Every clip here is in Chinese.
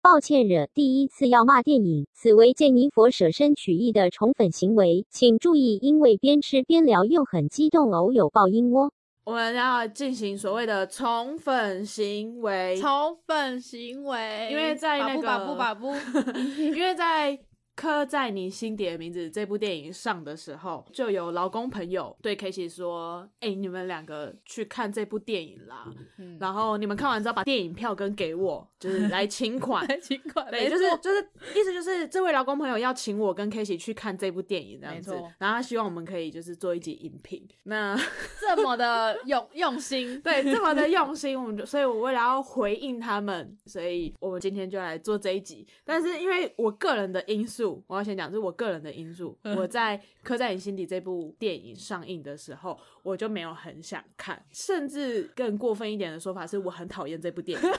抱歉惹第一次要骂电影，此为见尼佛舍身取义的宠粉行为，请注意，因为边吃边聊又很激动，偶有爆音哦。我们要进行所谓的宠粉行为，宠粉行为，因为在那个把不把不，因为在。刻在你心底的名字这部电影上的时候，就有劳工朋友对 k a e y 说：“哎，你们两个去看这部电影啦，嗯然后你们看完之后把电影票跟给我，就是来请款，请款。对，就是就是意思就是这位劳工朋友要请我跟 k a e y 去看这部电影这样子，然后他希望我们可以就是做一集影评。那这么的用用心，对，这么的用心，我们就所以，我为了要回应他们，所以我们今天就来做这一集。但是因为我个人的因素。我要先讲，这是我个人的因素。我在《刻在你心底》这部电影上映的时候，我就没有很想看，甚至更过分一点的说法是，我很讨厌这部电影。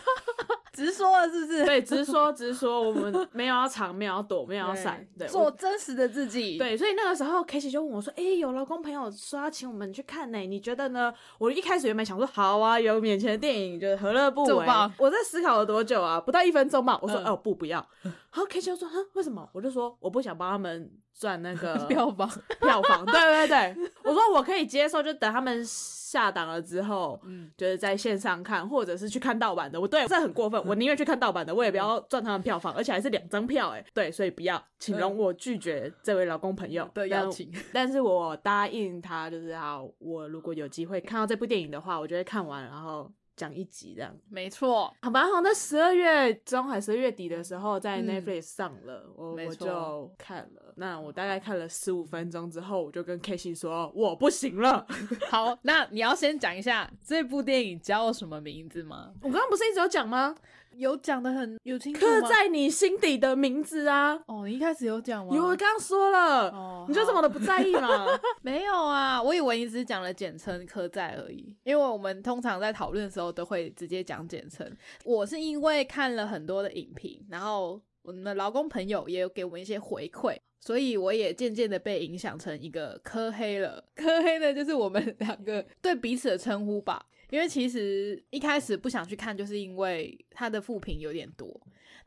直说了是不是？对，直说直说，我们没有要藏，没有要躲，没有要闪，对，做真实的自己。对，所以那个时候 k a s e y 就问我说：“哎，有老公朋友说要请我们去看呢，你觉得呢？”我一开始原本想说：“好啊，有免钱的电影，就是何乐不为。”我在思考了多久啊？不到一分钟吧。我说：“哦，不，不要。”然后 k a s e y 就说：“哼，为什么？”我就说：“我不想帮他们。”赚那个 票房，票房，对对对，我说我可以接受，就等他们下档了之后，嗯，就是在线上看，或者是去看盗版的。我对这很过分，我宁愿去看盗版的，我也不要赚他们票房，而且还是两张票，哎，对，所以不要，请容我拒绝这位老公朋友的邀请。但是我答应他，就是好，我如果有机会看到这部电影的话，我就会看完，然后。讲一集这样，没错。好吧，好，那十二月中还十二月底的时候，在 Netflix 上了，我我就看了。那我大概看了十五分钟之后，我就跟 k a s e y 说我不行了。好，那你要先讲一下这部电影叫什么名字吗？我刚刚不是一直有讲吗？有讲的很有清楚刻在你心底的名字啊！哦，你一开始有讲吗？有，我刚刚说了。哦，你就这么的不在意吗？没有啊，我以为你只是讲了简称刻在而已。因为我们通常在讨论的时候都会直接讲简称。我是因为看了很多的影评，然后我们的劳工朋友也有给我们一些回馈，所以我也渐渐的被影响成一个科黑了。科黑的就是我们两个对彼此的称呼吧。因为其实一开始不想去看，就是因为它的负评有点多。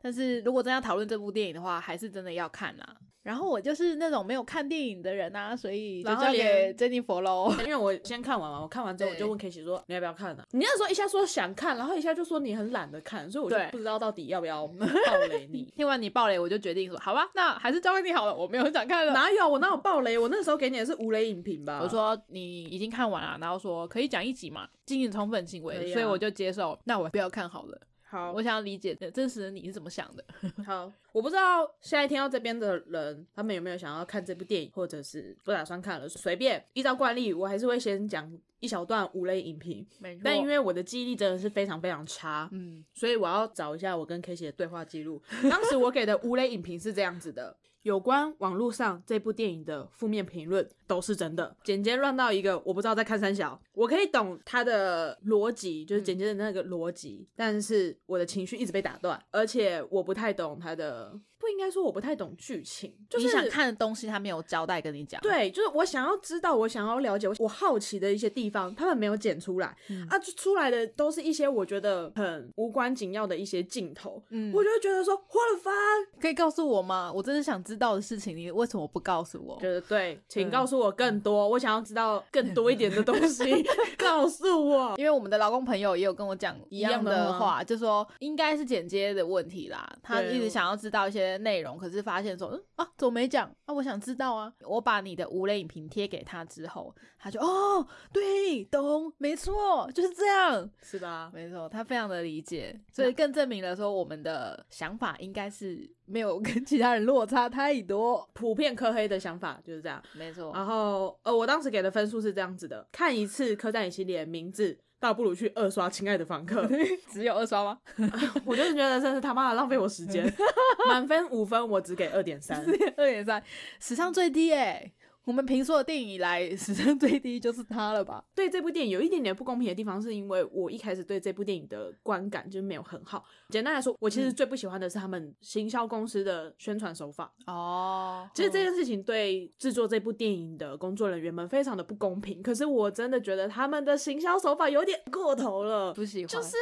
但是如果真要讨论这部电影的话，还是真的要看啊。然后我就是那种没有看电影的人啊，所以就交给珍妮佛喽。因为我先看完嘛，我看完之后我就问 K 奇说你要不要看呢？你那时候一下说想看，然后一下就说你很懒得看，所以我就不知道到底要不要 暴雷你。听完你暴雷，我就决定说好吧，那还是交给你好了。我没有很想看了。哪有我哪有暴雷？我那时候给你的是无雷影评吧。我说你已经看完了，然后说可以讲一集嘛，进行充分行为，所以我就接受。那我不要看好了。好，我想要理解真实的你是怎么想的。好，我不知道现在听到这边的人，他们有没有想要看这部电影，或者是不打算看了，随便。依照惯例，我还是会先讲一小段五类影评。但因为我的记忆力真的是非常非常差，嗯，所以我要找一下我跟 K 姐的对话记录。当时我给的五类影评是这样子的。有关网络上这部电影的负面评论都是真的，简洁乱到一个我不知道在看三小，我可以懂他的逻辑，就是简洁的那个逻辑，但是我的情绪一直被打断，而且我不太懂他的。不应该说我不太懂剧情，就是你想看的东西他没有交代跟你讲。对，就是我想要知道，我想要了解，我好奇的一些地方，他们没有剪出来啊，就出来的都是一些我觉得很无关紧要的一些镜头。嗯，我就觉得说花了翻，可以告诉我吗？我真的想知道的事情，你为什么不告诉我？觉得对，请告诉我更多，我想要知道更多一点的东西，告诉我。因为我们的老公朋友也有跟我讲一样的话，就说应该是剪接的问题啦，他一直想要知道一些。内容可是发现说，嗯啊，怎么没讲啊？我想知道啊！我把你的无雷影评贴给他之后，他就哦，对，懂，没错，就是这样，是吧？没错，他非常的理解，所以更证明了说我们的想法应该是没有跟其他人落差太多，普遍科黑的想法就是这样，没错。然后呃，我当时给的分数是这样子的：看一次刻在你心里的名字。倒不如去二刷《亲爱的房客》，只有二刷吗？我就是觉得真是他妈的浪费我时间。满分五分，我只给二点三，二点三，史上最低哎。我们评说的电影以来，史上最低就是它了吧？对这部电影有一点点不公平的地方，是因为我一开始对这部电影的观感就没有很好。简单来说，我其实最不喜欢的是他们行销公司的宣传手法。哦，其实这件事情对制作这部电影的工作人员们非常的不公平。可是我真的觉得他们的行销手法有点过头了，不喜欢，就是。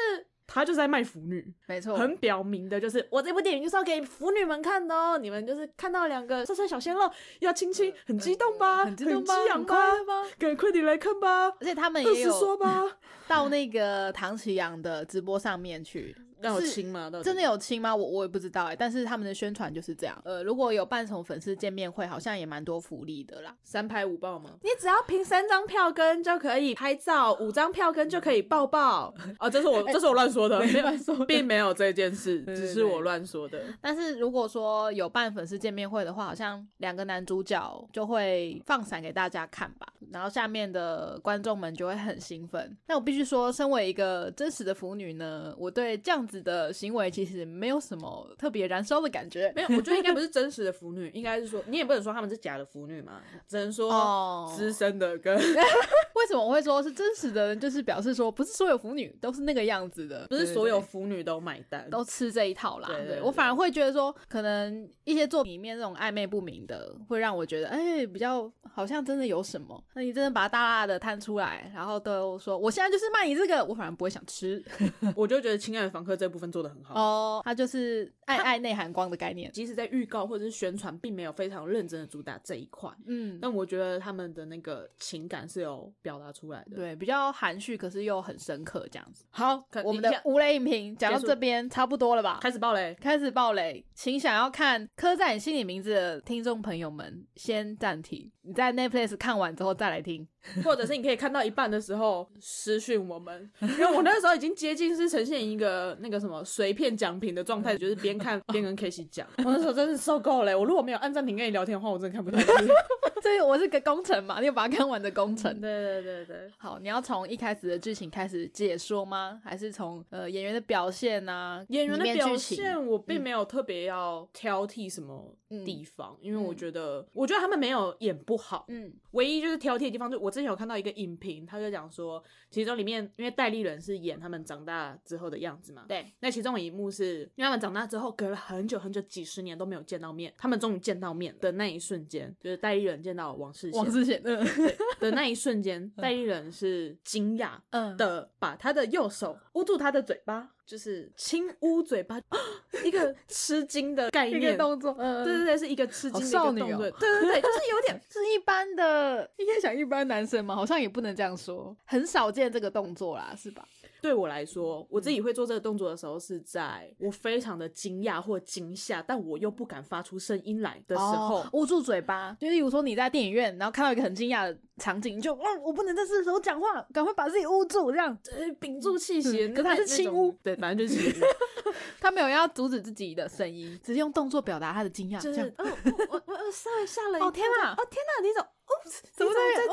他就是在卖腐女，没错，很表明的就是我这部电影就是要给腐女们看的哦。你们就是看到两个帅帅小鲜肉要亲亲，很激动吧？很激动吧？很快乐吧？赶快点来看吧！而且他们也有说吧，到那个唐启阳的直播上面去。有亲吗？真的有亲吗？我我也不知道哎。但是他们的宣传就是这样。呃，如果有办什么粉丝见面会，好像也蛮多福利的啦。三拍五抱吗？你只要凭三张票根就可以拍照，五张票根就可以抱抱。啊，这是我这是我乱说的，没乱说，并没有这件事，只是我乱说的。但是如果说有办粉丝见面会的话，好像两个男主角就会放闪给大家看吧，然后下面的观众们就会很兴奋。那我必须说，身为一个真实的腐女呢，我对这样子的行为。其实没有什么特别燃烧的感觉，没有，我觉得应该不是真实的腐女，应该是说你也不能说他们是假的腐女嘛，只能说资深的跟 为什么我会说是真实的人，就是表示说不是所有腐女都是那个样子的，不是所有腐女都买单，都吃这一套啦。对我反而会觉得说，可能一些作品里面那种暧昧不明的，会让我觉得哎，比较好像真的有什么。那你真的把它大大的摊出来，然后都说我现在就是卖你这个，我反而不会想吃。我就觉得《亲爱的房客》这部分做的很好。哦，它就是爱爱内涵光的概念，即使在预告或者是宣传，并没有非常认真的主打这一块。嗯，但我觉得他们的那个情感是有表达出来的，对，比较含蓄，可是又很深刻这样子。好，我们的无雷影评讲到这边差不多了吧？开始爆雷，开始爆雷，请想要看《刻在你心里名字》的听众朋友们先暂停，你在 Netflix 看完之后再来听。或者是你可以看到一半的时候私讯我们，因为我那时候已经接近是呈现一个那个什么随便讲评的状态，就是边看 边跟 K C 讲。我那时候真是受够了，我如果没有按暂停跟你聊天的话，我真的看不下去。所以我是个工程嘛，你有把它看完的工程。对对对对，好，你要从一开始的剧情开始解说吗？还是从呃演员的表现啊？演员的表现我并没有特别要挑剔什么地方，因为我觉得我觉得他们没有演不好，嗯，唯一就是挑剔的地方就我。之前有看到一个影评，他就讲说，其中里面因为戴立人是演他们长大之后的样子嘛，对。那其中一幕是因为他们长大之后隔了很久很久几十年都没有见到面，他们终于见到面的那一瞬间，就是戴立人见到王世王世贤 的那一瞬间，戴立人是惊讶的，把他的右手捂住他的嘴巴。就是轻捂嘴巴，一个吃惊的概 念动作，对对对，是一个吃惊的一个动作，对对对，就是有点是一般的，应该讲一般男生嘛，好像也不能这样说，很少见这个动作啦，是吧？对我来说，我自己会做这个动作的时候，是在我非常的惊讶或惊吓，但我又不敢发出声音来的时候，捂住嘴巴。就例如说你在电影院，然后看到一个很惊讶的场景，你就哦，我不能在这时候讲话，赶快把自己捂住，这样屏住气息。可他是轻捂，对，反正就是 他没有要阻止自己的声音，只是用动作表达他的惊讶。就是哦，我我我稍微吓了一 哦天哪，哦天哪，你怎 怎么在这？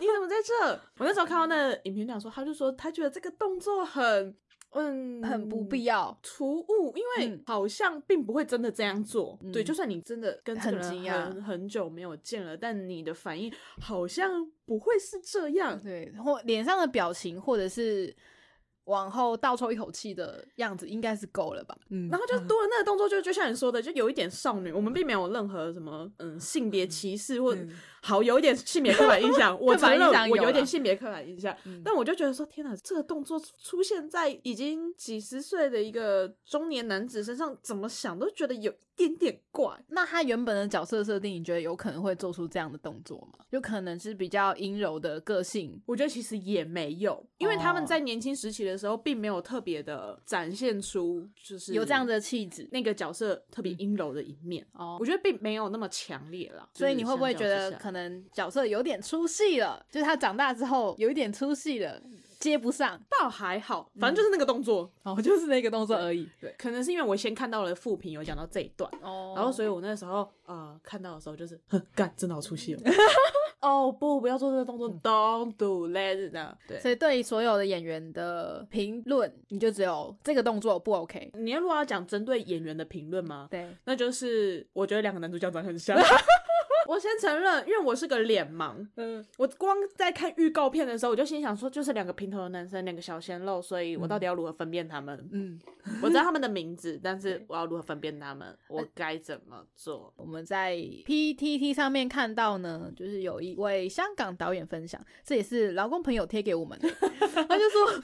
你怎么在这？我那时候看到那影评讲说，他就说他觉得这个动作很嗯很不必要突兀，因为好像并不会真的这样做。对，就算你真的跟很惊讶很久没有见了，但你的反应好像不会是这样。对，或脸上的表情，或者是。往后倒抽一口气的样子应该是够了吧，嗯，然后就多了那个动作，就就像你说的，就有一点少女。我们并没有任何什么嗯性别歧视或好有一点性别刻板印象。我承认我有一点性别刻板印象，但我就觉得说天哪，这个动作出现在已经几十岁的一个中年男子身上，怎么想都觉得有一。点点怪，那他原本的角色设定，你觉得有可能会做出这样的动作吗？有可能是比较阴柔的个性，我觉得其实也没有，因为他们在年轻时期的时候，并没有特别的展现出就是有这样的气质，那个角色特别阴柔的一面哦，我觉得并没有那么强烈了。所以你会不会觉得可能角色有点出戏了？就是他长大之后有一点出戏了。接不上，倒还好，反正就是那个动作，哦，就是那个动作而已。对，可能是因为我先看到了副评有讲到这一段，哦，然后所以我那时候呃看到的时候就是，干，真的好出戏了。哦不，不要做这个动作，Don't do that。对，所以对于所有的演员的评论，你就只有这个动作不 OK。你要如果要讲针对演员的评论吗？对，那就是我觉得两个男主角长得很像。我先承认，因为我是个脸盲，嗯，我光在看预告片的时候，我就心想说，就是两个平头的男生，两个小鲜肉，所以我到底要如何分辨他们？嗯，我知道他们的名字，但是我要如何分辨他们？我该怎么做？我们在 PTT 上面看到呢，就是有一位香港导演分享，这也是劳工朋友贴给我们的，他就说，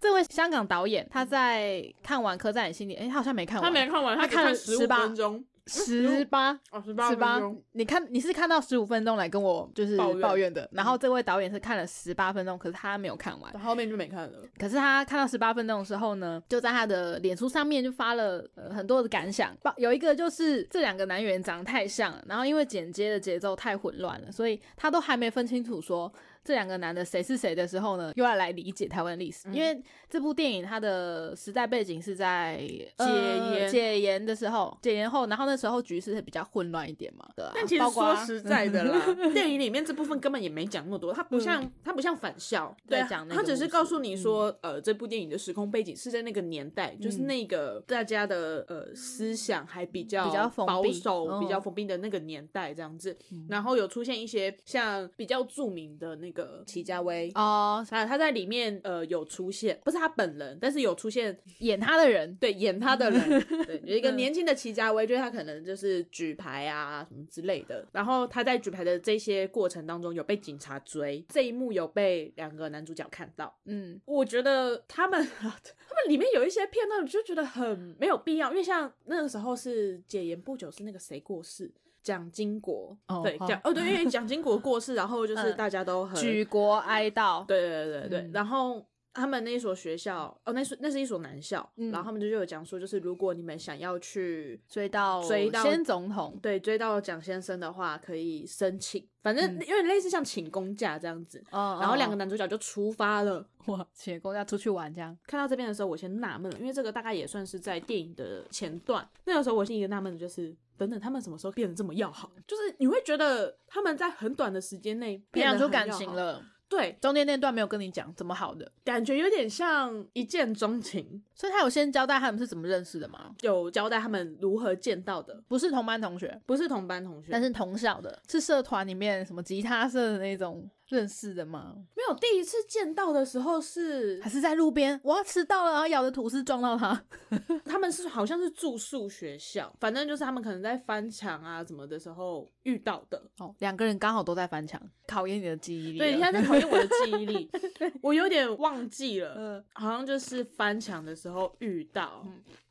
这位香港导演他在看完《客栈》心里，哎，他好像没看完，他没看完，他看了十分钟。十八哦，十八十八，你看你是看到十五分钟来跟我就是抱怨的，然后这位导演是看了十八分钟，可是他没有看完，后面就没看了。可是他看到十八分钟的时候呢，就在他的脸书上面就发了很多的感想，有一个就是这两个男演员长得太像了，然后因为剪接的节奏太混乱了，所以他都还没分清楚说。这两个男的谁是谁的时候呢，又要来理解台湾历史，因为这部电影它的时代背景是在解严解严的时候，解严后，然后那时候局势是比较混乱一点嘛。对但其实说实在的啦，电影里面这部分根本也没讲那么多，它不像它不像返校，对，它只是告诉你说，呃，这部电影的时空背景是在那个年代，就是那个大家的呃思想还比较比较保守、比较封闭的那个年代这样子，然后有出现一些像比较著名的那个。个齐家威哦，他他在里面呃有出现，不是他本人，但是有出现演他的人，对，演他的人，对，有一个年轻的齐家威，就是他可能就是举牌啊什么之类的，然后他在举牌的这些过程当中有被警察追，这一幕有被两个男主角看到，嗯，我觉得他们 他们里面有一些片段我就觉得很没有必要，因为像那个时候是解严不久，是那个谁过世。蒋经国，对蒋哦对，因为蒋经国过世，然后就是大家都很举国哀悼，对对对对，然后他们那一所学校，哦，那是那是一所男校，然后他们就有讲说，就是如果你们想要去追到追到先总统，对，追到蒋先生的话，可以申请，反正有点类似像请公假这样子，然后两个男主角就出发了，哇，请公假出去玩这样。看到这边的时候，我先纳闷了，因为这个大概也算是在电影的前段，那个时候我心里纳闷的就是。等等，他们什么时候变得这么要好？就是你会觉得他们在很短的时间内培养出感情了。对，中间那段没有跟你讲怎么好的，感觉有点像一见钟情。所以他有先交代他们是怎么认识的吗？有交代他们如何见到的，不是同班同学，不是同班同学，但是同校的，是社团里面什么吉他社的那种。认识的吗？没有，第一次见到的时候是还是在路边，我要迟到了，然后咬着吐司撞到他。他们是好像是住宿学校，反正就是他们可能在翻墙啊什么的时候遇到的。哦，两个人刚好都在翻墙，考验你的记忆力。对，你现在在考验我的记忆力，我有点忘记了。嗯，好像就是翻墙的时候遇到。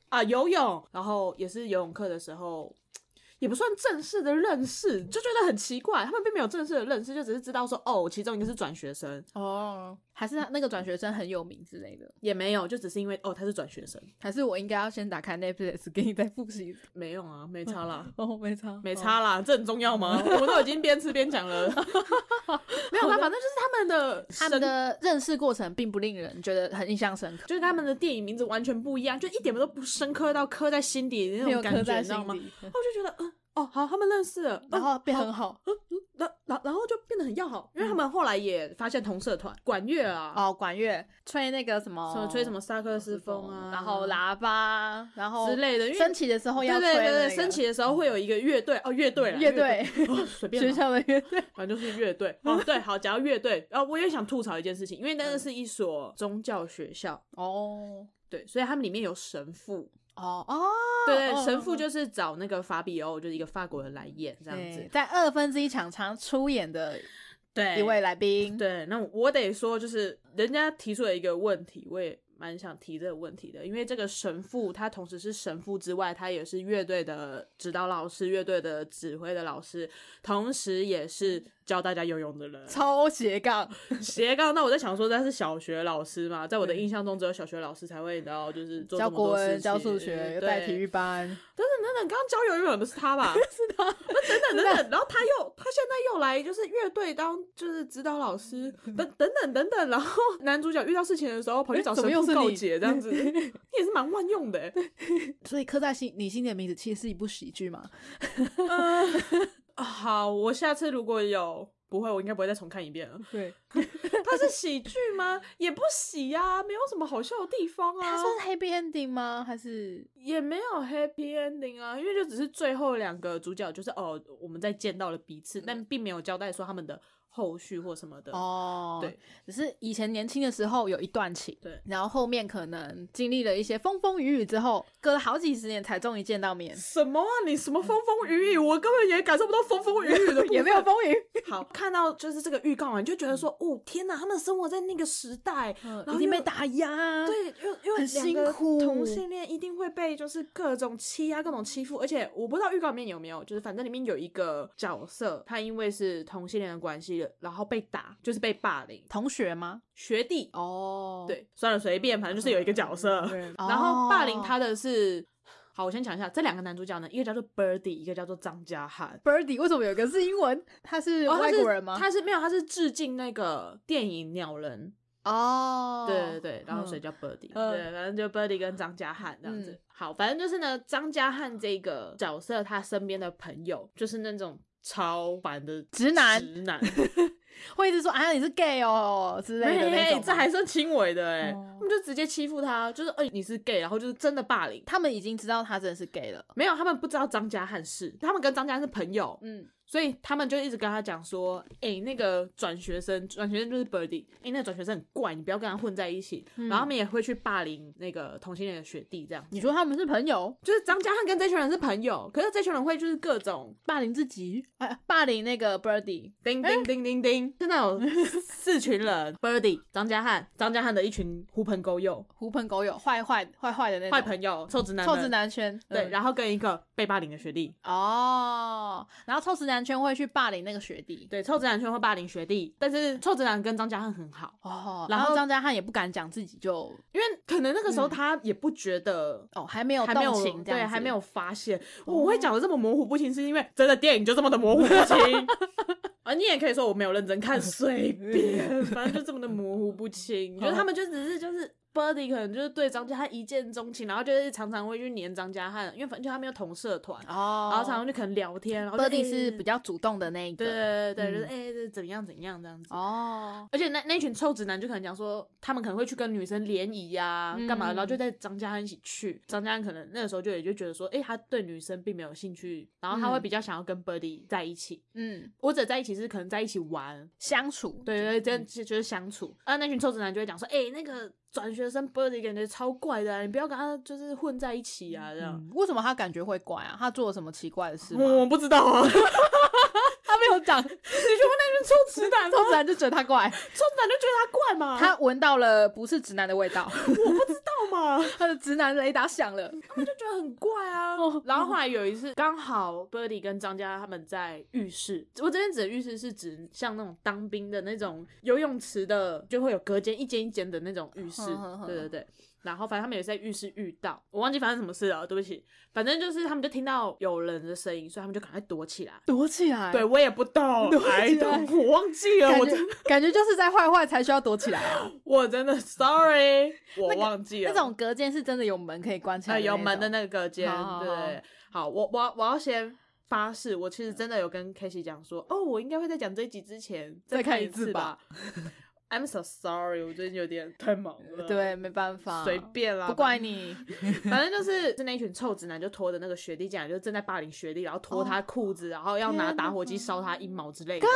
啊，游泳，然后也是游泳课的时候。也不算正式的认识，就觉得很奇怪。他们并没有正式的认识，就只是知道说，哦，其中一个是转学生哦，还是他那个转学生很有名之类的，也没有，就只是因为哦他是转学生，还是我应该要先打开 Netflix 给你再复习？没用啊，没差啦，哦，没差，没差啦，这很重要吗？我们都已经边吃边讲了，没有啦，反正就是他们的他们的认识过程并不令人觉得很印象深刻，就是他们的电影名字完全不一样，就一点都不深刻到刻在心底的那种感觉，你知道吗？我就觉得嗯。哦，好，他们认识了，然后变很好，嗯，然然然后就变得很要好，因为他们后来也发现同社团管乐啊，哦，管乐吹那个什么，什么吹什么萨克斯风啊，然后喇叭，然后之类的，升旗的时候要吹，对对对，升旗的时候会有一个乐队，哦，乐队，乐队，随便 学校的乐队，反正就是乐队，哦，对，好，讲到乐队，然后我也想吐槽一件事情，因为那个是一所宗教学校，哦，对，所以他们里面有神父。哦哦，对对，神父就是找那个法比欧，就是一个法国人来演这样子，在二分之一场常出演的对一位来宾。对，那我得说，就是人家提出了一个问题，我也蛮想提这个问题的，因为这个神父他同时是神父之外，他也是乐队的指导老师、乐队的指挥的老师，同时也是。教大家游泳的人，超斜杠，斜杠。那我在想说，他是小学老师嘛？在我的印象中，只有小学老师才会，然后就是教国文、教数学、带体育班。等等等等，刚刚教游泳的是他吧？是他。那等等等等，然后他又，他现在又来，就是乐队当就是指导老师。等等等等等，然后男主角遇到事情的时候，跑去找神父告解，这样子，你也是蛮万用的。所以刻在心你心里的名字，其实是一部喜剧嘛。好，我下次如果有不会，我应该不会再重看一遍了。对，它是喜剧吗？也不喜呀，没有什么好笑的地方啊。它算是 happy ending 吗？还是也没有 happy ending 啊？因为就只是最后两个主角就是哦，我们在见到了彼此，但并没有交代说他们的。后续或什么的。哦，对，只是以前年轻的时候有一段情，对，然后后面可能经历了一些风风雨雨之后，隔了好几十年才终于见到面。什么啊？你什么风风雨雨？我根本也感受不到风风雨雨的，也没有风雨。好，看到就是这个预告啊，你就觉得说，哦天哪，他们生活在那个时代，已经被打压，对，又又很辛苦，同性恋一定会被就是各种欺压、各种欺负，而且我不知道预告里面有没有，就是反正里面有一个角色，他因为是同性恋的关系，然后被打。就是被霸凌，同学吗？学弟哦，对，算了，随便，反正就是有一个角色，然后霸凌他的是，好，我先讲一下这两个男主角呢，一个叫做 Birdy，一个叫做张家汉。Birdy 为什么有个是英文？他是外国人吗？他是没有，他是致敬那个电影《鸟人》哦，对对对，然后所以叫 Birdy，对，反正就 Birdy 跟张家汉这样子。好，反正就是呢，张家汉这个角色，他身边的朋友就是那种超烦的直男，直男。会一直说啊你是 gay 哦之类的那种，这还算轻微的哎，他们就直接欺负他，就是哎你是 gay，然后就是真的霸凌。他们已经知道他真的是 gay 了，没有，他们不知道张家汉是，他们跟张家汉是朋友，嗯。所以他们就一直跟他讲说，哎，那个转学生，转学生就是 Birdy，哎，那个转学生很怪，你不要跟他混在一起。然后他们也会去霸凌那个同性恋的学弟，这样。你说他们是朋友，就是张家汉跟这群人是朋友，可是这群人会就是各种霸凌自己，哎，霸凌那个 Birdy，叮叮叮叮叮，是那种四群人，Birdy，张家汉，张家汉的一群狐朋狗友，狐朋狗友，坏坏坏坏的那种坏朋友，臭直男，臭直男圈，对，然后跟一个被霸凌的学弟，哦，然后臭直男。圈会去霸凌那个学弟，对，臭直男圈会霸凌学弟，但是臭直男跟张家汉很好哦，然后张家汉也不敢讲自己，就因为可能那个时候他也不觉得哦，还没有还没有对，还没有发现我会讲的这么模糊不清，是因为真的电影就这么的模糊不清。啊，你也可以说我没有认真看，随便，反正就这么的模糊不清，觉 得他们就只是就是。Birdy 可能就是对张家汉一见钟情，然后就是常常会去黏张家汉，因为反正他没有同社团，哦，然后常常就可能聊天。然后 Buddy 是比较主动的那一个，对对对，就是哎，这怎样怎样这样子。哦，而且那那群臭直男就可能讲说，他们可能会去跟女生联谊呀，干嘛，然后就在张家汉一起去。张家汉可能那个时候就也就觉得说，哎，他对女生并没有兴趣，然后他会比较想要跟 Buddy 在一起。嗯，或者在一起是可能在一起玩相处，对对，这样就是相处。啊，那群臭直男就会讲说，哎，那个。转学生 Birdy 感觉超怪的，你不要跟他就是混在一起啊！这样为什么他感觉会怪啊？他做了什么奇怪的事吗？我不知道啊。他没有讲，你去问那边臭直男，臭直男就觉得他怪，臭直男就觉得他怪嘛。他闻到了不是直男的味道，我不知道嘛。他的直男雷达响了，他们就觉得很怪啊。然后后来有一次，刚好 Birdy 跟张家他们在浴室，我这边指的浴室是指像那种当兵的那种游泳池的，就会有隔间一间一间的那种浴室。对对对。然后反正他们也是在浴室遇到，我忘记发生什么事了，对不起。反正就是他们就听到有人的声音，所以他们就赶快躲起来。躲起来？对我也不懂，哎，我忘记了，我真感觉就是在坏坏才需要躲起来啊。我真的 sorry，我忘记了。那种隔间是真的有门可以关起来，有门的那个隔间。对，好，我我我要先发誓，我其实真的有跟 k a s e y 讲说，哦，我应该会在讲这一集之前再看一次吧。I'm so sorry，我最近有点太忙了。对，没办法，随便啦，不怪你。反正就是是那群臭直男，就拖着那个学弟进来，就正在霸凌学弟，然后脱他裤子，然后要拿打火机烧他阴毛之类的。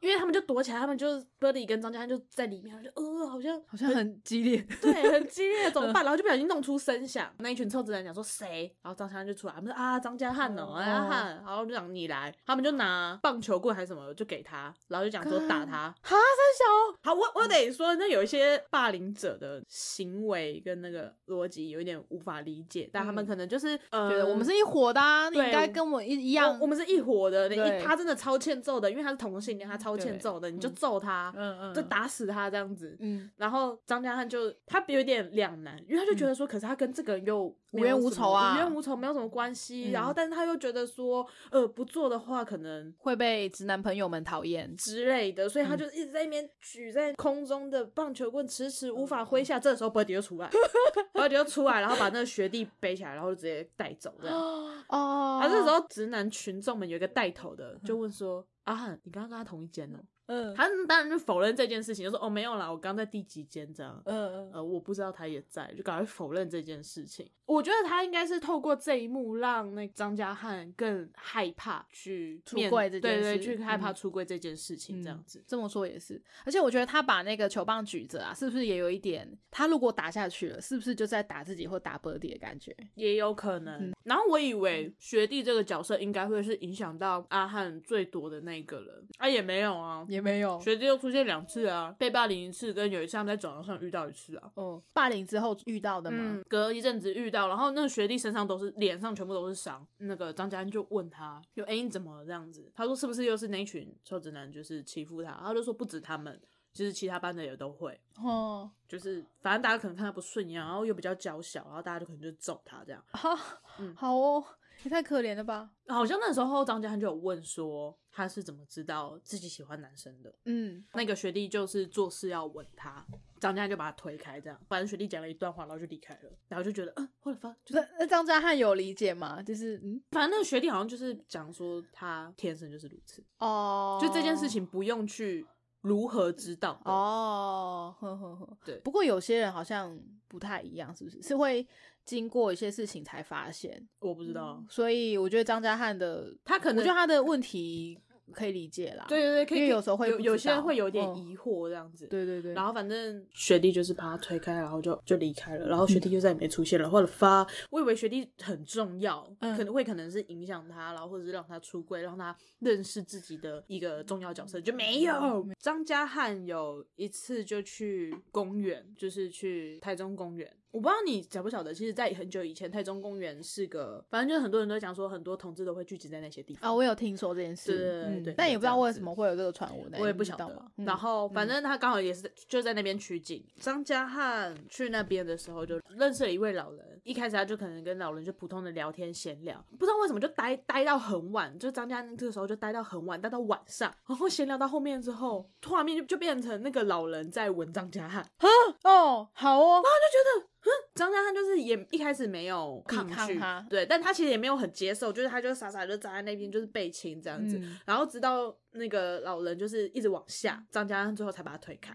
因为他们就躲起来，他们就 Birdy 跟张家汉就在里面，就呃，好像好像很激烈，对，很激烈，怎么办？然后就不小心弄出声响。那一群臭直男讲说谁？然后张家汉就出来，他们说啊，张家汉哦，张家汉，然后就讲你来，他们就拿棒球棍还是什么就给他，然后就讲说打他。哈，三小，好，我我得说那。有一些霸凌者的行为跟那个逻辑有一点无法理解，但他们可能就是呃，觉得我们是一伙的，你应该跟我一一样，我们是一伙的。你他真的超欠揍的，因为他是同性恋，他超欠揍的，你就揍他，嗯嗯，就打死他这样子。嗯，然后张家汉就他有点两难，因为他就觉得说，可是他跟这个人又无冤无仇啊，无冤无仇，没有什么关系。然后，但是他又觉得说，呃，不做的话可能会被直男朋友们讨厌之类的，所以他就一直在那边举在空中的。棒球棍迟迟无法挥下，这时候 Birdy 就出来，Birdy 就出来，然后把那个学弟背起来，然后就直接带走这样。哦，啊，这时候直男群众们有一个带头的就问说：“阿汉，你刚刚跟他同一间哦？”嗯，他当然就否认这件事情，就说哦没有啦，我刚在第几间这样，嗯呃我不知道他也在，就赶快否认这件事情。我觉得他应该是透过这一幕让那张家汉更害怕去出柜这件事，对对，去害怕出柜这件事情这样子。这么说也是，而且我觉得他把那个球棒举着啊，是不是也有一点？他如果打下去了，是不是就在打自己或打 Birdy 的感觉？也有可能。然后我以为学弟这个角色应该会是影响到阿汉最多的那个人，啊也没有啊，也没有。学弟又出现两次啊，被霸凌一次，跟有一次他们在走廊上遇到一次啊。哦，霸凌之后遇到的吗？隔一阵子遇到，然后那个学弟身上都是脸上全部都是伤。那个张嘉恩就问他，就哎你怎么这样子？他说是不是又是那群臭直男就是欺负他？他就说不止他们。就是其他班的也都会，哦，就是反正大家可能看他不顺眼，然后又比较娇小，然后大家就可能就揍他这样。好，嗯，好哦，也太可怜了吧？好像那时候张家汉就有问说他是怎么知道自己喜欢男生的？嗯，那个学弟就是做事要吻他，张家汉就把他推开，这样。反正学弟讲了一段话，然后就离开了，然后就觉得，嗯，后来发，就是那张家汉有理解吗？就是，嗯，反正那个学弟好像就是讲说他天生就是如此，哦，就这件事情不用去。如何知道？哦，呵呵呵，对。不过有些人好像不太一样，是不是？是会经过一些事情才发现？我不知道。所以我觉得张家汉的他可能，我觉得他的问题。可以理解啦，对对对，因为有时候会有有些人会有点疑惑这样子，对对对。然后反正学弟就是把他推开，然后就就离开了，然后学弟就再也没出现了。或者发，我以为学弟很重要，可能会可能是影响他，然后或者是让他出柜，让他认识自己的一个重要角色，就没有。张家汉有一次就去公园，就是去台中公园。我不知道你晓不晓得，其实，在很久以前，太中公园是个，反正就是很多人都讲说，很多同志都会聚集在那些地方啊。我有听说这件事，对对对，但也不知道为什么会有这个传闻，我也不晓得。然后，反正他刚好也是就在那边取景。张家汉去那边的时候，就认识了一位老人。一开始他就可能跟老人就普通的聊天闲聊，不知道为什么就待待到很晚，就张家汉这个时候就待到很晚，待到晚上。然后闲聊到后面之后，画面就就变成那个老人在吻张家汉。啊哦，好哦，然后就觉得。哼张家汉就是也一开始没有抗拒，对，但他其实也没有很接受，就是他就傻傻就站在那边，就是被亲这样子，然后直到那个老人就是一直往下，张家汉最后才把他推开。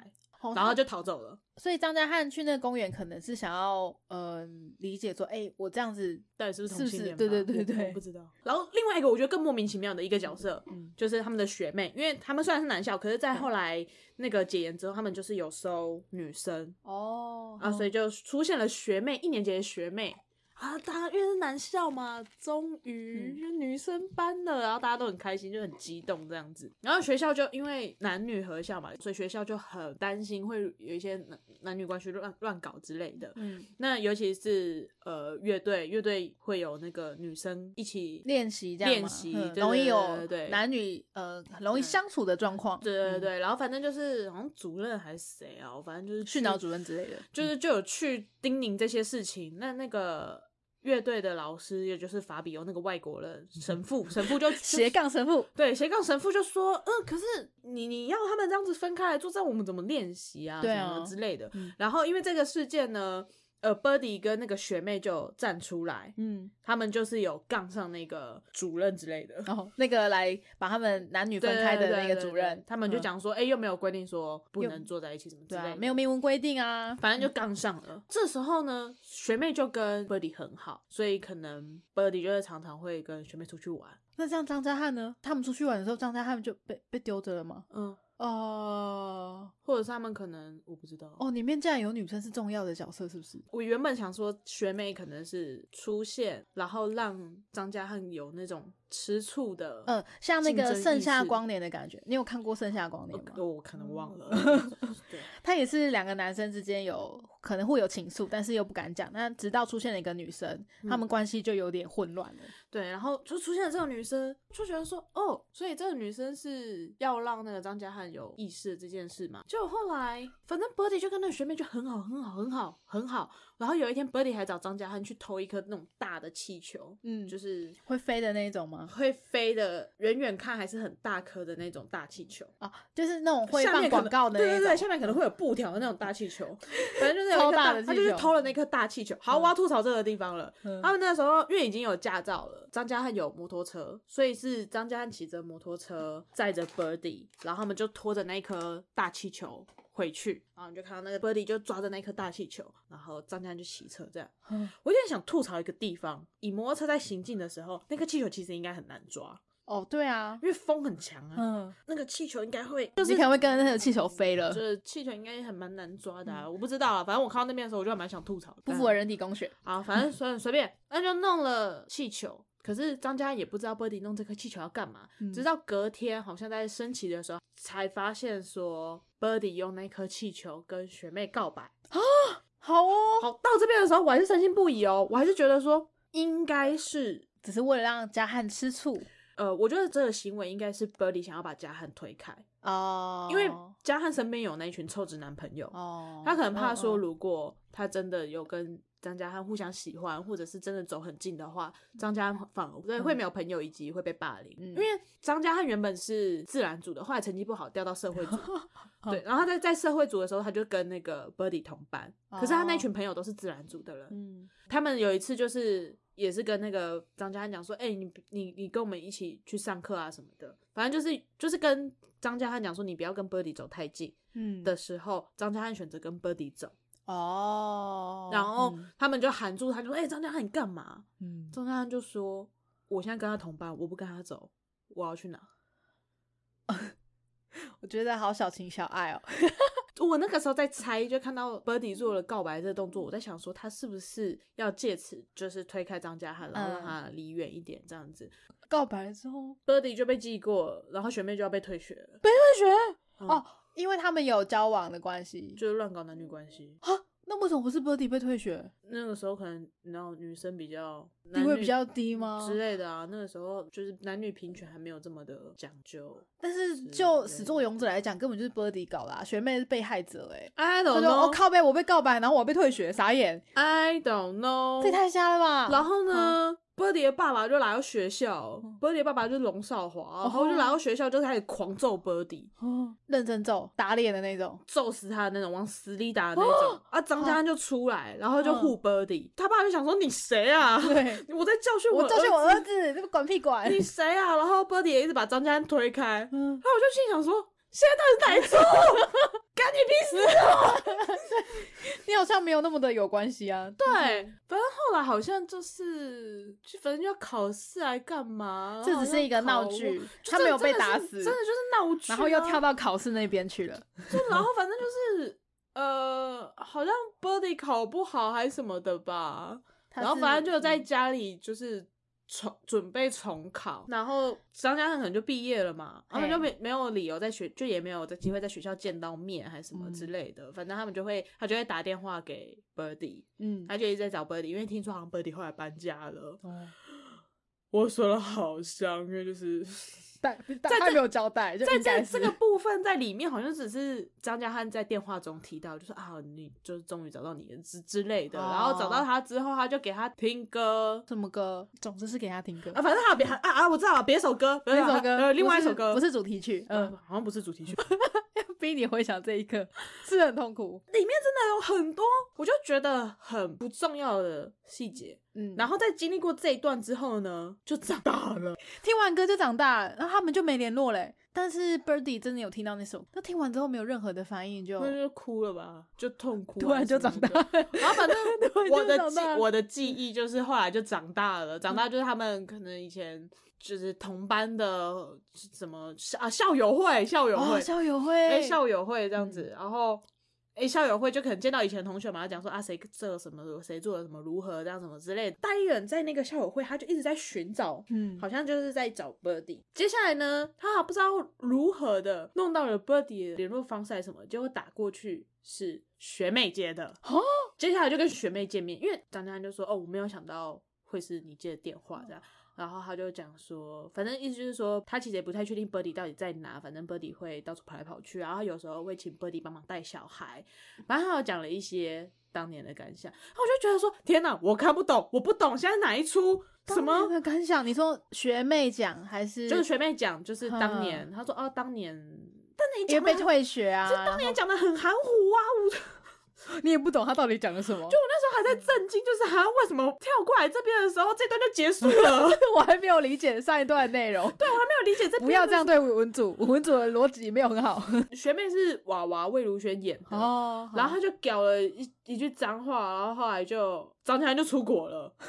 然后就逃走了。所以张家汉去那个公园，可能是想要嗯理解说，哎，我这样子到底是不是同性恋？对对对对，我不知道。然后另外一个我觉得更莫名其妙的一个角色，就是他们的学妹，因为他们虽然是男校，可是在后来那个解严之后，他们就是有收女生哦，啊，所以就出现了学妹，一年级的学妹。啊，大家因为是男校嘛，终于女生班了，然后大家都很开心，就很激动这样子。然后学校就因为男女合校嘛，所以学校就很担心会有一些男男女关系乱乱搞之类的。嗯，那尤其是呃乐队，乐队会有那个女生一起练习这样练习，容易有对男女呃容易相处的状况。对对对，然后反正就是好像主任还是谁啊，反正就是训导主任之类的，就是就有去叮咛这些事情。那那个。乐队的老师，也就是法比欧那个外国人神父，神父就 斜杠神父，对斜杠神父就说，嗯，可是你你要他们这样子分开来做，这样我们怎么练习啊，什么之类的。然后因为这个事件呢。呃，Birdy 跟那个学妹就站出来，嗯，他们就是有杠上那个主任之类的，然后那个来把他们男女分开的那个主任，他们就讲说，哎，又没有规定说不能坐在一起什么之类，没有明文规定啊，反正就杠上了。这时候呢，学妹就跟 Birdy 很好，所以可能 Birdy 就会常常会跟学妹出去玩。那这样张家汉呢？他们出去玩的时候，张家汉就被被丢着了吗？嗯。哦，或者是他们可能我不知道哦，里面竟然有女生是重要的角色，是不是？我原本想说学妹可能是出现，然后让张家汉有那种。吃醋的，嗯，像那个《盛夏光年》的感觉，你有看过《盛夏光年》吗？我可能忘了。对，他也是两个男生之间有可能会有情愫，但是又不敢讲。那直到出现了一个女生，他们关系就有点混乱了。对，然后就出现了这个女生，就觉得说，哦，所以这个女生是要让那个张家汉有意识这件事嘛？就后来，反正 Birdy 就跟那个学妹就很好，很好，很好。很好。然后有一天，Birdy 还找张家汉去偷一颗那种大的气球，嗯，就是会飞的那种吗？会飞的，远远看还是很大颗的那种大气球啊，就是那种会放广告的，对对对，下面可能会有布条的那种大气球，反正就是超大的他就是偷了那颗大气球。好，我要吐槽这个地方了。他们那时候因为已经有驾照了，张家汉有摩托车，所以是张家汉骑着摩托车载着 Birdy，然后他们就拖着那一颗大气球。回去，然后你就看到那个 Birdy 就抓着那颗大气球，然后张家就骑车这样。我有点想吐槽一个地方，以摩托车在行进的时候，那颗气球其实应该很难抓。哦，对啊，因为风很强啊。嗯，那个气球应该会，就是可能会跟着那个气球飞了。就是气球应该很蛮难抓的，啊，我不知道啊。反正我看到那边的时候，我就蛮想吐槽，不符合人体工学。好，反正随随便，那就弄了气球。可是张家也不知道 Birdy 弄这颗气球要干嘛，直到隔天好像在升旗的时候才发现说 Birdy 用那颗气球跟学妹告白。啊，好哦，好到这边的时候我还是深信不疑哦，我还是觉得说应该是只是为了让嘉汉吃醋，呃，我觉得这个行为应该是 Birdy 想要把嘉汉推开。哦，因为嘉汉身边有那一群臭直男朋友哦，他可能怕说如果他真的有跟。张家汉互相喜欢，或者是真的走很近的话，张家汉反而对会没有朋友，以及会被霸凌。因为张家汉原本是自然组的，后来成绩不好，调到社会组。对，然后他在在社会组的时候，他就跟那个 Birdy 同班，可是他那群朋友都是自然组的人。嗯，他们有一次就是也是跟那个张家汉讲说：“哎，你你你跟我们一起去上课啊什么的。”反正就是就是跟张家汉讲说：“你不要跟 Birdy 走太近。”嗯，的时候，张家汉选择跟 Birdy 走。哦，然后他们就喊住他，就说：“哎，张家汉，你干嘛？”嗯，张家汉就说：“我现在跟他同班，我不跟他走，我要去哪？” 我觉得好小情小爱哦。我那个时候在猜，就看到 Birdy 做了告白这个动作，我在想说他是不是要借此就是推开张家汉，然后让他离远一点这样子。告白之后，Birdy 就被记过，然后学妹就要被退学了。被退学？哦。因为他们有交往的关系，就是乱搞男女关系啊？那为什么不是 Birdy 被退学？那个时候可能然后女生比较地位比较低吗之类的啊？那个时候就是男女平权还没有这么的讲究。但是就始作俑者来讲，根本就是 Birdy 搞啦，学妹是被害者哎。I don't know，我靠背，我被告白，然后我被退学，傻眼。I don't know，这太瞎了吧？然后呢？Birdy 的爸爸就来到学校，Birdy 爸爸就是龙少华，然后就来到学校就开始狂揍 Birdy，认真揍，打脸的那种，揍死他的那种，往死里打的那种。啊，张家安就出来，然后就护 Birdy，他爸就想说你谁啊？对，我在教训我我教训我儿子，这个管屁管，你谁啊？然后 Birdy 也一直把张家安推开，然后我就心想说。现在到底哪错？干你屁事哦！你好像没有那么的有关系啊。对，反正后来好像就是，就反正要考试来干嘛？这只是一个闹剧，他没有被打死，真的就是闹剧。然后又跳到考试那边去了。就然后反正就是，呃，好像 Birdy 考不好还是什么的吧。然后反正就在家里就是。重准备重考，然后张家汉可能就毕业了嘛，他们就没没有理由在学，就也没有的机会在学校见到面还是什么之类的，反正他们就会他就会打电话给 Birdy，嗯，他就一直在找 Birdy，因为听说好像 Birdy 后来搬家了，我说了好香，因为就是。但但他没有交代，在在这个部分在里面好像只是张家汉在电话中提到，就是啊，你就是终于找到你之之类的，然后找到他之后，他就给他听歌，什么歌？总之是给他听歌。啊，反正他别啊啊，我知道了，别首歌，别首歌，呃，另外一首歌。不是主题曲，嗯，好像不是主题曲，逼你回想这一刻是很痛苦，里面真的有很多，我就觉得很不重要的细节。嗯，然后在经历过这一段之后呢，就长大了。听完歌就长大，然后他们就没联络嘞。但是 Birdy 真的有听到那首，那听完之后没有任何的反应，就就哭了吧，就痛哭，突然就长大。然后反正 我的记我的 记忆就是后来就长大了，长大就是他们可能以前就是同班的什么啊校友会，校友会，校友会，哎校友会这样子，然后。哎，校友会就可能见到以前同学嘛，他讲说啊，谁做了什么，谁做了什么，如何这样什么之类的。大一人在那个校友会，他就一直在寻找，嗯，好像就是在找 Birdy。接下来呢，他还不知道如何的弄到了 Birdy 的联络方式什么，结果打过去是学妹接的。哦，接下来就跟学妹见面，因为张嘉安就说哦，我没有想到会是你接的电话这样。然后他就讲说，反正意思就是说，他其实也不太确定 Birdy 到底在哪，反正 Birdy 会到处跑来跑去，然后有时候会请 Birdy 帮忙带小孩。反正他有讲了一些当年的感想，然后我就觉得说，天哪，我看不懂，我不懂现在哪一出什么的感想？你说学妹讲还是？就是学妹讲，就是当年，他说哦，当年，当年也被退学啊，就当年讲的很含糊啊，我。你也不懂他到底讲了什么，就我那还在震惊，就是他为什么跳过来这边的时候，这段就结束了，我还没有理解上一段内容，对我还没有理解这不要这样对文主，文主的逻辑没有很好。学妹是娃娃魏如萱演的。哦，然后他就搞了一一句脏话，然后后来就张天就出国了。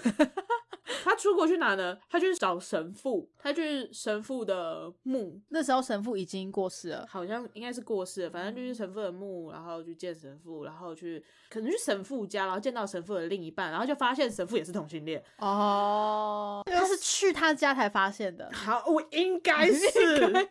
他出国去哪呢？他去找神父，他去神父的墓。那时候神父已经过世了，好像应该是过世了。反正就是神父的墓，然后去见神父，然后去可能去神父家，然后见到神父的另一半，然后就发现神父也是同性恋。哦，他是去他家才发现的。好，我应 该是，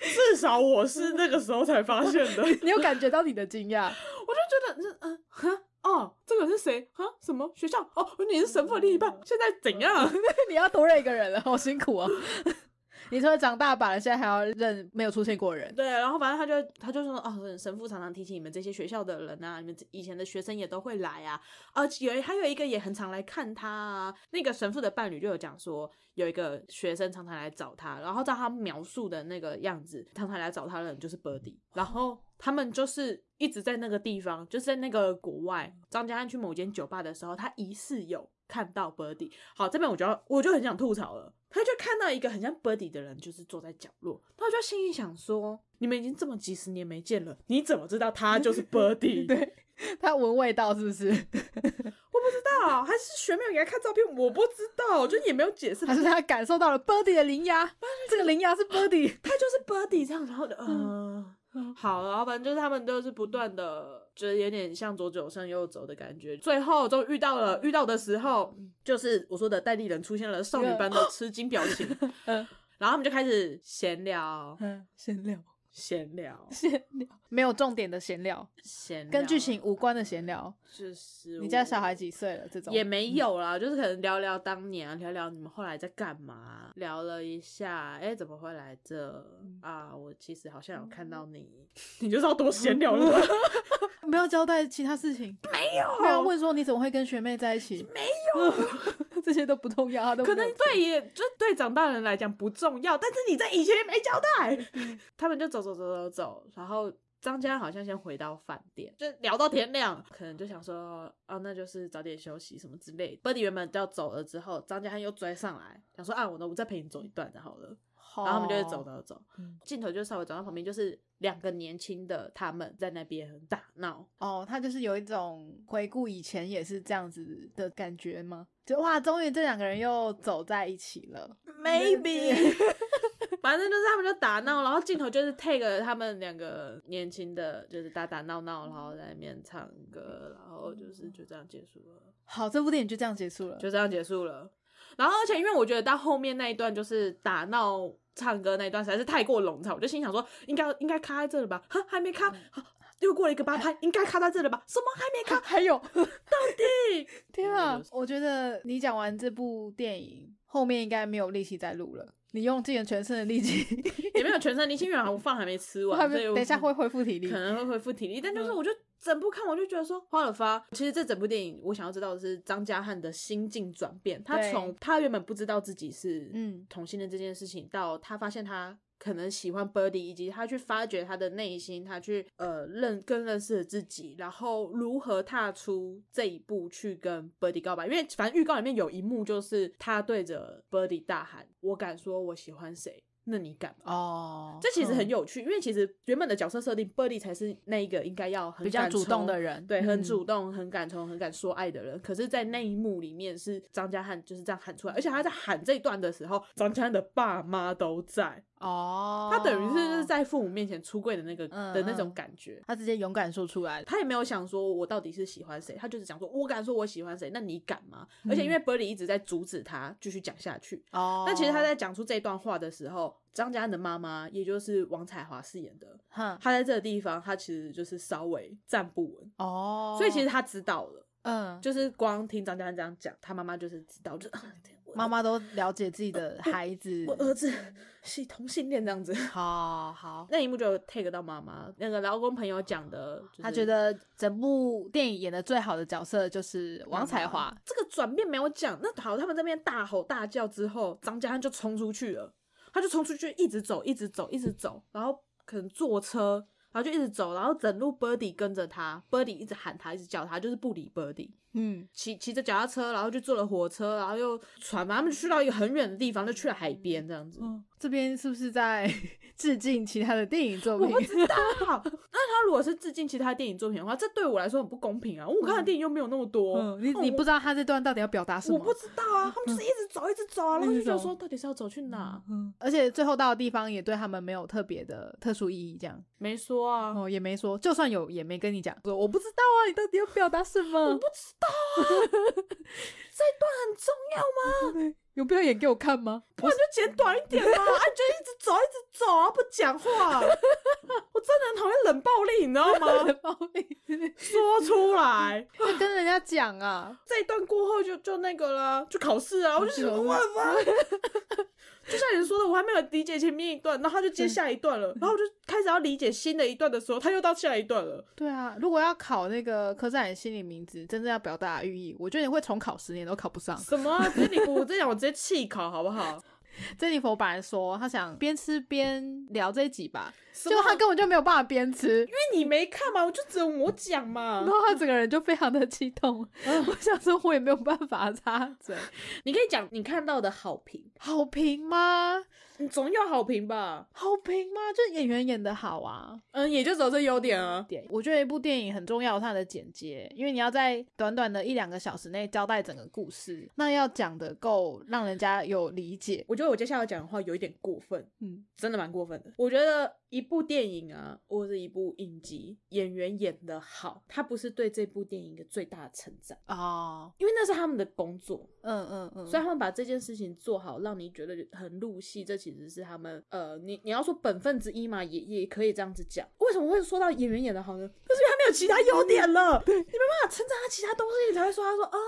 至少我是那个时候才发现的。你有感觉到你的惊讶？我就觉得，嗯嗯。哦，这个是谁啊？什么学校？哦，你是神父的另一半，现在怎样？你要多认一个人了，好辛苦啊！你说长大把了，现在还要认没有出现过人。对，然后反正他就他就说，哦，神父常常提醒你们这些学校的人啊，你们以前的学生也都会来啊。而有还有一个也很常来看他啊。那个神父的伴侣就有讲说，有一个学生常常来找他，然后照他描述的那个样子，常常来找他的人就是 Birdy，然后他们就是一直在那个地方，就是在那个国外。张家安去某间酒吧的时候，他疑似有。看到 Birdy，好，这边我就要，我就很想吐槽了。他就看到一个很像 Birdy 的人，就是坐在角落，他就心里想说：你们已经这么几十年没见了，你怎么知道他就是 Birdy？对 他闻味道是不是？我不知道，还是学妹给他看照片，我不知道，就也没有解释。还是他感受到了 Birdy 的灵牙，这个灵牙是 Birdy，他就是 Birdy 这样，然后就嗯。好，然后反正就是他们都是不断的，就是有点像左走向右走的感觉。最后终于遇到了，遇到的时候，就是我说的代理人出现了，少女般的吃惊表情。然后他们就开始闲聊，嗯闲聊。闲聊，闲聊，没有重点的闲聊，闲跟剧情无关的闲聊，就是你家小孩几岁了？这种也没有啦，就是可能聊聊当年啊，聊聊你们后来在干嘛，聊了一下，哎，怎么会来这啊？我其实好像有看到你，你就知道多闲聊了，没有交代其他事情，没有，没有问说你怎么会跟学妹在一起，没有。这些都不重要，可能对也就对长大人来讲不重要，但是你在以前没交代。他们就走走走走走，然后张家好像先回到饭店，就聊到天亮，可能就想说啊，那就是早点休息什么之类。Birdy 原本要走了之后，张家汉又追上来，想说啊，我呢我再陪你走一段就好了。然后他们就会走走走，镜头就稍微转到旁边，就是两个年轻的他们在那边打闹。哦，他就是有一种回顾以前也是这样子的感觉吗？就哇，终于这两个人又走在一起了。Maybe，反正就是他们就打闹，然后镜头就是 take 他们两个年轻的，就是打打闹闹，然后在那边唱歌，然后就是就这样结束了。好，这部电影就这样结束了，就这样结束了。然后，而且因为我觉得到后面那一段就是打闹、唱歌那一段实在是太过笼统，我就心想说，应该应该卡在这了吧？哈，还没卡，又过了一个八拍，应该卡在这了吧？什么还没卡？还有，到底？天啊！我觉得你讲完这部电影，后面应该没有力气再录了。你用尽了全身的力气，也没有全身力气，因为我饭还没吃完，所以等一下会恢复体力，可能会恢复体力。但就是我就整部看，我就觉得说花了发。其实这整部电影，我想要知道的是张家汉的心境转变。他从他原本不知道自己是嗯同性恋这件事情，到他发现他。可能喜欢 Birdy，以及他去发掘他的内心，他去呃认更认识了自己，然后如何踏出这一步去跟 Birdy 告白。因为反正预告里面有一幕就是他对着 Birdy 大喊：“我敢说我喜欢谁。”那你敢吗？哦，这其实很有趣，因为其实原本的角色设定，Birdy 才是那一个应该要比较主动的人，对，很主动、很敢冲、很敢说爱的人。可是，在那一幕里面，是张家汉就是这样喊出来，而且他在喊这一段的时候，张家汉的爸妈都在哦，他等于是就是在父母面前出柜的那个的那种感觉，他直接勇敢说出来，他也没有想说我到底是喜欢谁，他就是讲说我敢说我喜欢谁，那你敢吗？而且因为 Birdy 一直在阻止他继续讲下去哦，那其实他在讲出这段话的时候。张家安的妈妈，也就是王彩华饰演的，他在这个地方，他其实就是稍微站不稳哦，所以其实他知道了，嗯，就是光听张嘉欣这样讲，他妈妈就是知道，就妈妈都了解自己的孩子，我儿子是同性恋这样子。好好，那一幕就 take 到妈妈那个劳工朋友讲的，他觉得整部电影演的最好的角色就是王彩华。这个转变没有讲，那好，他们这边大吼大叫之后，张嘉欣就冲出去了，他就冲出去，一直走，一直走，一直走，然后可能坐车。然后就一直走，然后整路 Birdy 跟着他，Birdy 一直喊他，一直叫他，就是不理 Birdy。嗯，骑骑着脚踏车，然后就坐了火车，然后又船嘛，他们去到一个很远的地方，就去了海边这样子。这边是不是在 致敬其他的电影作品？我不知道。那他如果是致敬其他电影作品的话，这对我来说很不公平啊！我看的电影又没有那么多。你你不知道他这段到底要表达什么？我不知道啊，他们就是一直走，一直走啊，然后就觉得说到底是要走去哪？嗯，而且最后到的地方也对他们没有特别的特殊意义，这样没说啊，哦也没说，就算有也没跟你讲，说我不知道啊，你到底要表达什么？我不知道啊。这一段很重要吗？有必要演给我看吗？不然就剪短一点嘛！啊，就一直走，一直走啊，不讲话。我真的很讨厌冷暴力，你知道吗？冷暴力，说出来，就跟人家讲啊。这一段过后就就那个了，就考试啊。我就想，我 就像你说的，我还没有理解前面一段，然后他就接下一段了，然后我就开始要理解新的一段的时候，他又到下一段了。对啊，如果要考那个刻在你心理名字，真正要表达的寓意，我觉得你会重考十年都考不上。什么？直接你我直接讲，我直接弃考好不好？珍妮佛本来说他想边吃边聊这一集吧。就他根本就没有办法边吃，因为你没看嘛，我就只有我讲嘛，然后他整个人就非常的激动。我想说，我也没有办法插嘴。你可以讲你看到的好评，好评吗？你总有好评吧？好评吗？就演员演的好啊，嗯，也就只有这优点啊。点，我觉得一部电影很重要，它的剪接，因为你要在短短的一两个小时内交代整个故事，那要讲的够让人家有理解。我觉得我接下来讲的话有一点过分，嗯，真的蛮过分的。我觉得一。部电影啊，或者一部影集，演员演的好，他不是对这部电影的最大的称赞哦，因为那是他们的工作，嗯嗯嗯，所以他们把这件事情做好，让你觉得很入戏，这其实是他们呃，你你要说本分之一嘛，也也可以这样子讲。为什么会说到演员演的好呢？就是因为他没有其他优点了，你没办法称赞他其他东西，你才会说他说啊。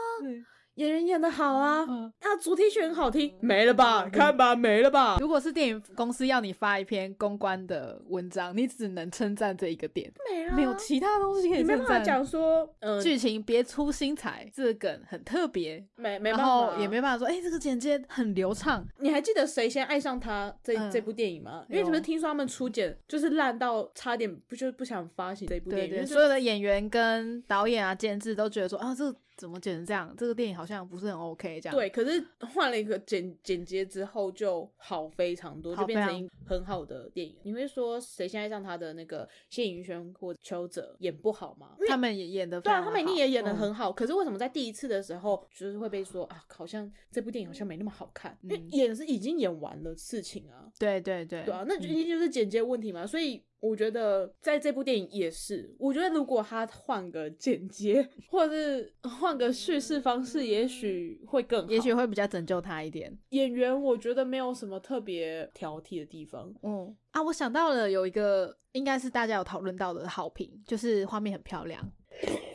演员演的好啊，啊，主题曲很好听，没了吧？看吧，没了吧？如果是电影公司要你发一篇公关的文章，你只能称赞这一个点，没啊，没有其他东西可以称赞。讲说，嗯，剧情别出心裁，这个梗很特别，没没办法，也没办法说，哎，这个剪接很流畅。你还记得谁先爱上他这这部电影吗？因为你们听说他们初剪就是烂到差点不就不想发行这部电影，所有的演员跟导演啊、监制都觉得说啊，这。怎么剪成这样？这个电影好像不是很 OK，这样。对，可是换了一个剪剪接之后就好非常多，就变成很好的电影。你会说谁现在像他的那个谢盈轩或邱泽演不好吗？他们也演的对啊，他们一定也演的很好。可是为什么在第一次的时候就是会被说啊，好像这部电影好像没那么好看？因为演是已经演完了事情啊。对对对，对啊，那一定就是剪接问题嘛。所以。我觉得在这部电影也是，我觉得如果他换个剪接，或者是换个叙事方式，也许会更，也许会比较拯救他一点。演员我觉得没有什么特别挑剔的地方。嗯啊，我想到了有一个应该是大家有讨论到的好评，就是画面很漂亮，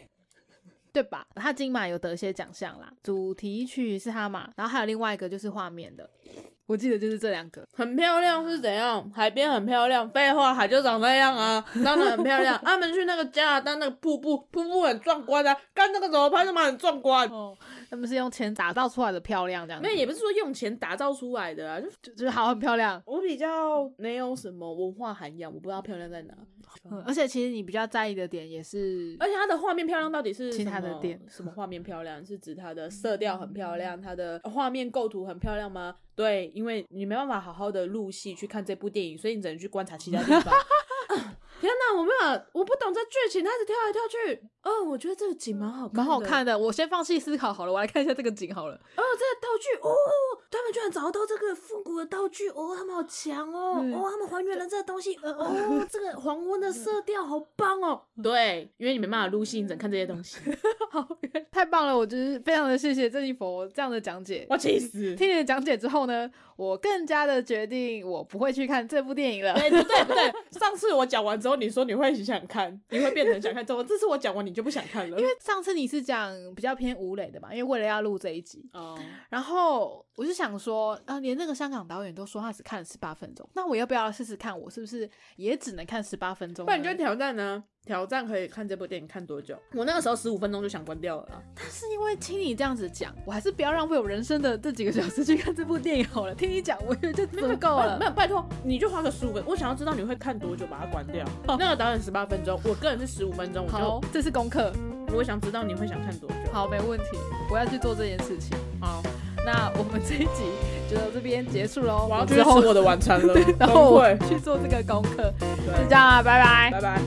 对吧？他金马有得一些奖项啦，主题曲是他嘛，然后还有另外一个就是画面的。我记得就是这两个，很漂亮是怎样？海边很漂亮，废话，海就长那样啊，当然很漂亮。他们去那个加拿大那个瀑布，瀑布很壮观啊，看那个怎么拍，那么很壮观。哦，他们是用钱打造出来的漂亮，这样。那也不是说用钱打造出来的啊，就就就是好很漂亮。我比较没有什么文化涵养，我不知道漂亮在哪。而且其实你比较在意的点也是，而且它的画面漂亮到底是其他的点？什么画面漂亮？是指它的色调很漂亮，它的画面构图很漂亮吗？对，因为你没办法好好的入戏去看这部电影，所以你只能去观察其他地方。天哪，我没有，我不懂这剧情，他一直跳来跳去。嗯，我觉得这个景蛮好，蛮好看的。我先放弃思考好了，我来看一下这个景好了。哦，这个道具哦，他们居然找到这个复古的道具哦，他们好强哦，哦，他们还原了这个东西，哦，这个黄昏的色调好棒哦。对，因为你没办法入戏，只能看这些东西。好，太棒了，我就是非常的谢谢郑一佛这样的讲解。我气死！听你的讲解之后呢，我更加的决定我不会去看这部电影了。对对？对，上次我讲完之后。你说你会想看，你会变成想看，怎么这次我讲完你就不想看了。因为上次你是讲比较偏吴磊的嘛，因为为了要录这一集，哦，然后我就想说，啊，连那个香港导演都说他只看了十八分钟，那我要不要试试看？我是不是也只能看十八分钟？不然你就挑战呢？挑战可以看这部电影看多久？我那个时候十五分钟就想关掉了。但是因为听你这样子讲，我还是不要浪费我人生的这几个小时去看这部电影好了。听你讲，我觉得就足够了。没有，拜托，你就花个十五分。我想要知道你会看多久把它关掉。那个导演十八分钟，我个人是十五分钟。好，这是功课。我想知道你会想看多久。好，没问题，我要去做这件事情。好，那我们这一集就到这边结束喽。我要去吃我的晚餐了，然后我去做这个功课。就这样啊，拜拜，拜拜。